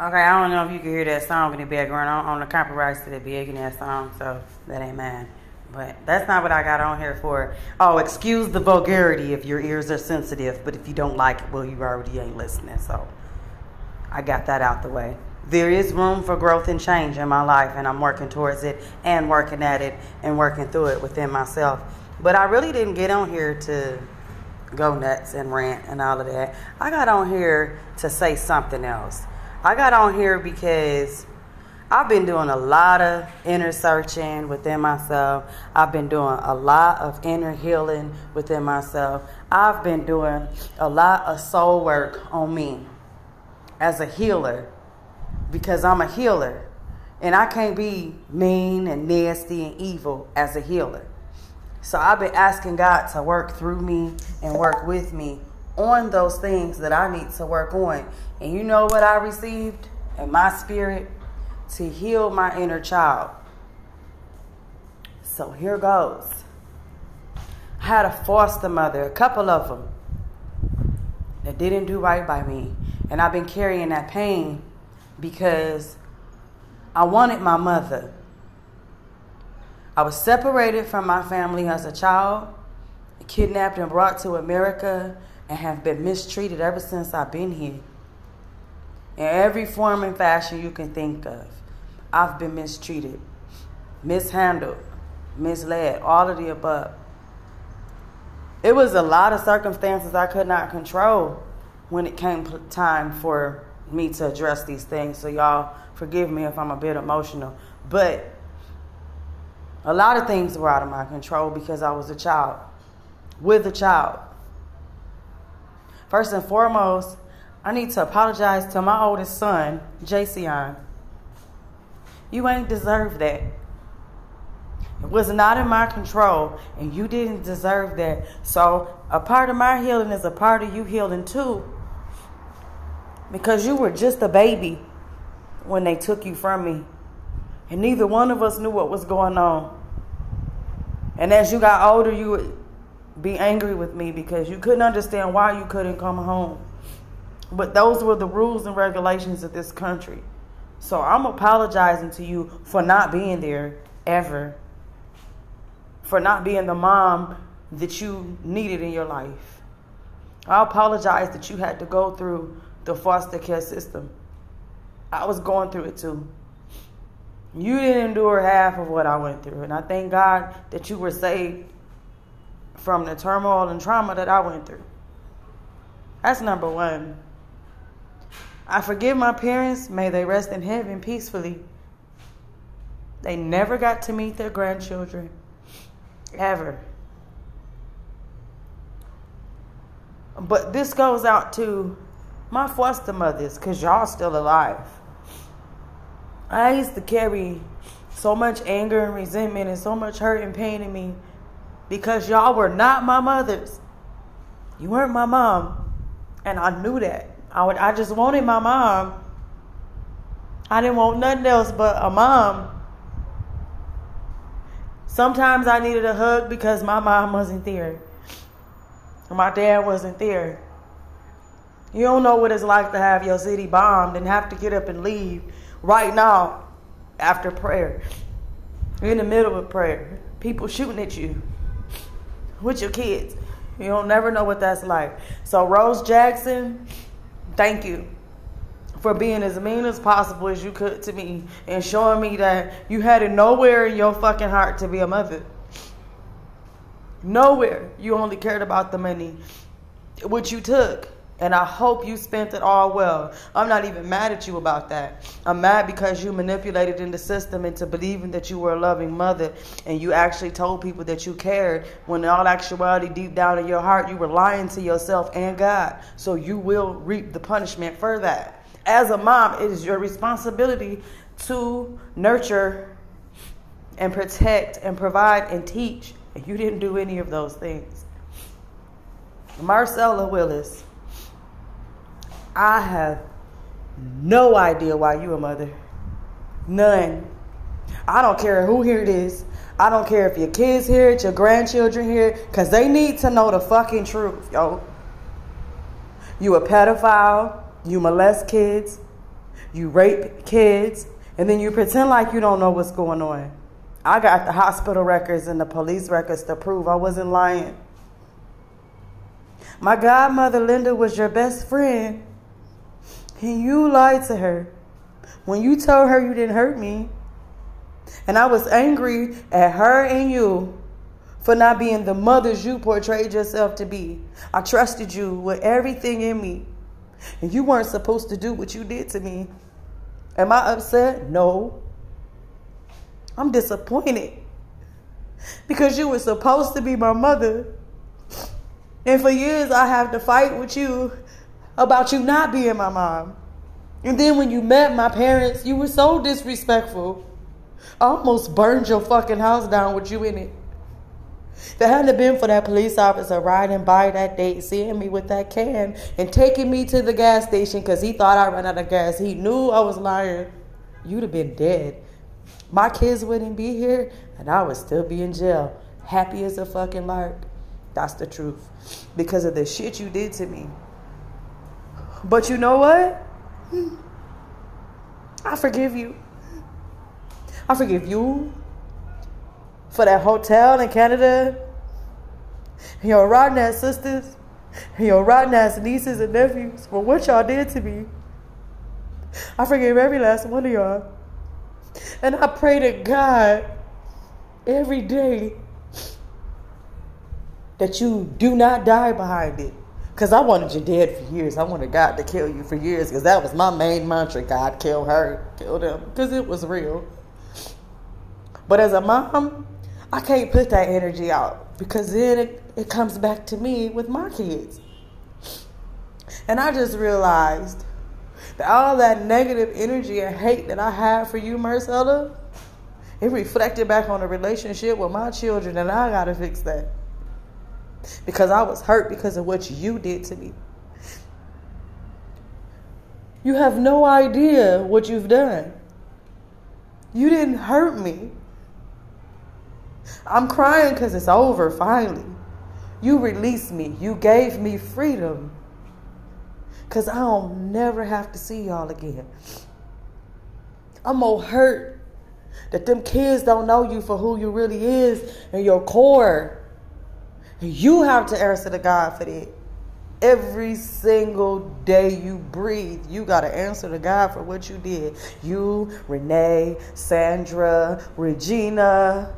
Okay, I don't know if you can hear that song in the background. I don't own the copyrights to the big that song, so that ain't mine. But that's not what I got on here for. Oh, excuse the vulgarity if your ears are sensitive, but if you don't like it, well, you already ain't listening. So I got that out the way. There is room for growth and change in my life, and I'm working towards it and working at it and working through it within myself. But I really didn't get on here to go nuts and rant and all of that. I got on here to say something else. I got on here because I've been doing a lot of inner searching within myself. I've been doing a lot of inner healing within myself. I've been doing a lot of soul work on me as a healer because I'm a healer and I can't be mean and nasty and evil as a healer. So I've been asking God to work through me and work with me on those things that I need to work on. And you know what I received in my spirit? To heal my inner child. So here goes. I had a foster mother, a couple of them, that didn't do right by me. And I've been carrying that pain because I wanted my mother. I was separated from my family as a child, kidnapped and brought to America, and have been mistreated ever since I've been here. In every form and fashion you can think of, I've been mistreated, mishandled, misled, all of the above. It was a lot of circumstances I could not control when it came time for me to address these things. So, y'all, forgive me if I'm a bit emotional. But a lot of things were out of my control because I was a child, with a child. First and foremost, I need to apologize to my oldest son, Jason. You ain't deserve that. It was not in my control, and you didn't deserve that. So, a part of my healing is a part of you healing too. Because you were just a baby when they took you from me. And neither one of us knew what was going on. And as you got older, you be angry with me because you couldn't understand why you couldn't come home. But those were the rules and regulations of this country. So I'm apologizing to you for not being there ever. For not being the mom that you needed in your life. I apologize that you had to go through the foster care system. I was going through it too. You didn't endure half of what I went through. And I thank God that you were saved from the turmoil and trauma that I went through. That's number one. I forgive my parents. May they rest in heaven peacefully. They never got to meet their grandchildren. Ever. But this goes out to my foster mothers, because y'all still alive. I used to carry so much anger and resentment and so much hurt and pain in me because y'all were not my mothers. You weren't my mom. And I knew that. I, would, I just wanted my mom. I didn't want nothing else but a mom. Sometimes I needed a hug because my mom wasn't there. My dad wasn't there. You don't know what it's like to have your city bombed and have to get up and leave right now after prayer. In the middle of prayer. People shooting at you with your kids. You don't never know what that's like. So Rose Jackson, thank you for being as mean as possible as you could to me and showing me that you had it nowhere in your fucking heart to be a mother. Nowhere. You only cared about the money, which you took. And I hope you spent it all well. I'm not even mad at you about that. I'm mad because you manipulated in the system into believing that you were a loving mother and you actually told people that you cared when in all actuality, deep down in your heart, you were lying to yourself and God. So you will reap the punishment for that. As a mom, it is your responsibility to nurture and protect and provide and teach. And you didn't do any of those things. Marcella Willis I have no idea why you a mother. None. I don't care who hear it is. I don't care if your kids hear it, your grandchildren hear because they need to know the fucking truth, yo. You a pedophile. You molest kids. You rape kids, and then you pretend like you don't know what's going on. I got the hospital records and the police records to prove I wasn't lying. My godmother Linda was your best friend, and you lied to her when you told her you didn't hurt me. And I was angry at her and you for not being the mothers you portrayed yourself to be. I trusted you with everything in me, and you weren't supposed to do what you did to me. Am I upset? No. I'm disappointed because you were supposed to be my mother. And for years, I have to fight with you about you not being my mom. And then when you met my parents, you were so disrespectful. I almost burned your fucking house down with you in it. If it hadn't been for that police officer riding by that day, seeing me with that can and taking me to the gas station because he thought I ran out of gas, he knew I was lying, you'd have been dead. My kids wouldn't be here, and I would still be in jail, happy as a fucking lark. That's the truth. Because of the shit you did to me. But you know what? I forgive you. I forgive you for that hotel in Canada, your rotten ass sisters, your rotten ass nieces and nephews for what y'all did to me. I forgive every last one of y'all. And I pray to God every day that you do not die behind it. Because I wanted you dead for years. I wanted God to kill you for years because that was my main mantra God, kill her, kill them. Because it was real. But as a mom, I can't put that energy out because then it, it comes back to me with my kids. And I just realized that all that negative energy and hate that I had for you, Marcella, it reflected back on the relationship with my children, and I gotta fix that. Because I was hurt because of what you did to me. You have no idea what you've done. You didn't hurt me. I'm crying because it's over finally. You released me. You gave me freedom. Because I don't never have to see y'all again. I'm more hurt that them kids don't know you for who you really is and your core. You have to answer to God for that. Every single day you breathe, you got to answer to God for what you did. You, Renee, Sandra, Regina,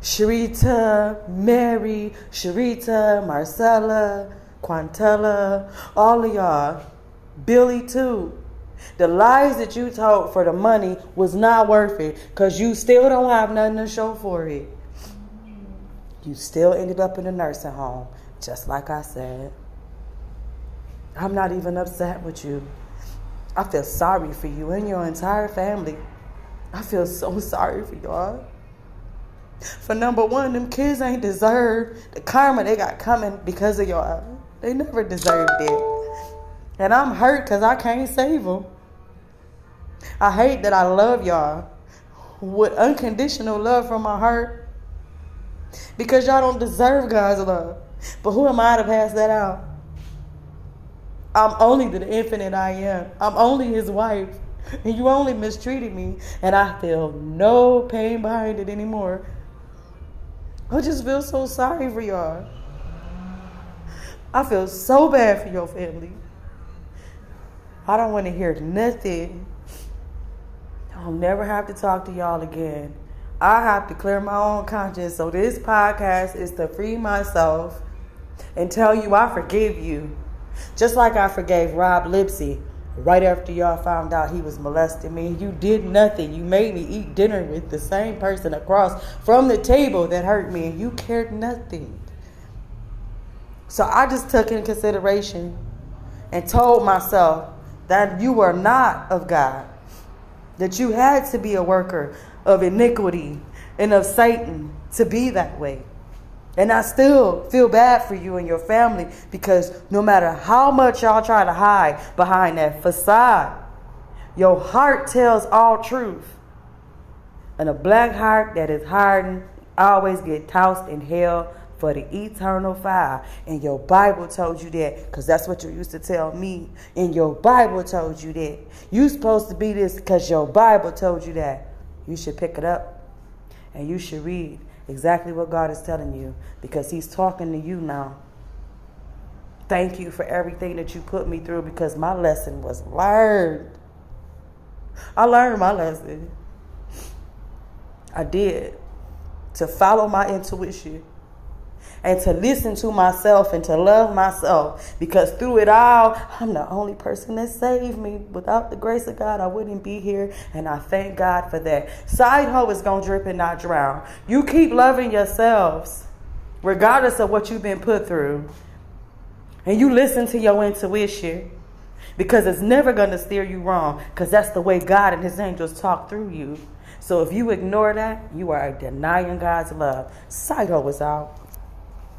Sharita, Mary, Sharita, Marcella, Quantella, all of y'all, Billy too. The lies that you told for the money was not worth it because you still don't have nothing to show for it. You still ended up in a nursing home, just like I said. I'm not even upset with you. I feel sorry for you and your entire family. I feel so sorry for y'all. For number one, them kids ain't deserve the karma they got coming because of y'all. They never deserved it. And I'm hurt because I can't save them. I hate that I love y'all with unconditional love from my heart because y'all don't deserve God's love. But who am I to pass that out? I'm only the infinite I am. I'm only his wife. And you only mistreated me. And I feel no pain behind it anymore. I just feel so sorry for y'all. I feel so bad for your family. I don't want to hear nothing. I'll never have to talk to y'all again. I have to clear my own conscience. So this podcast is to free myself and tell you I forgive you. Just like I forgave Rob Lipsy right after y'all found out he was molesting me. You did nothing. You made me eat dinner with the same person across from the table that hurt me, and you cared nothing. So I just took in consideration and told myself that you were not of God, that you had to be a worker of iniquity and of Satan to be that way. And I still feel bad for you and your family because no matter how much y'all try to hide behind that facade, your heart tells all truth. And a black heart that is hardened always get tossed in hell for the eternal fire. And your Bible told you that, because that's what you used to tell me. And your Bible told you that. You supposed to be this because your Bible told you that. You should pick it up and you should read exactly what God is telling you because He's talking to you now. Thank you for everything that you put me through because my lesson was learned. I learned my lesson. I did. To follow my intuition and to listen to myself and to love myself because through it all, I'm the only person that saved me. Without the grace of God, I wouldn't be here, and I thank God for that. Side hoe is to drip and not drown. You keep loving yourselves, regardless of what you've been put through, and you listen to your intuition because it's never going to steer you wrong because that's the way God and his angels talk through you. So if you ignore that, you are denying God's love. Hoe is out.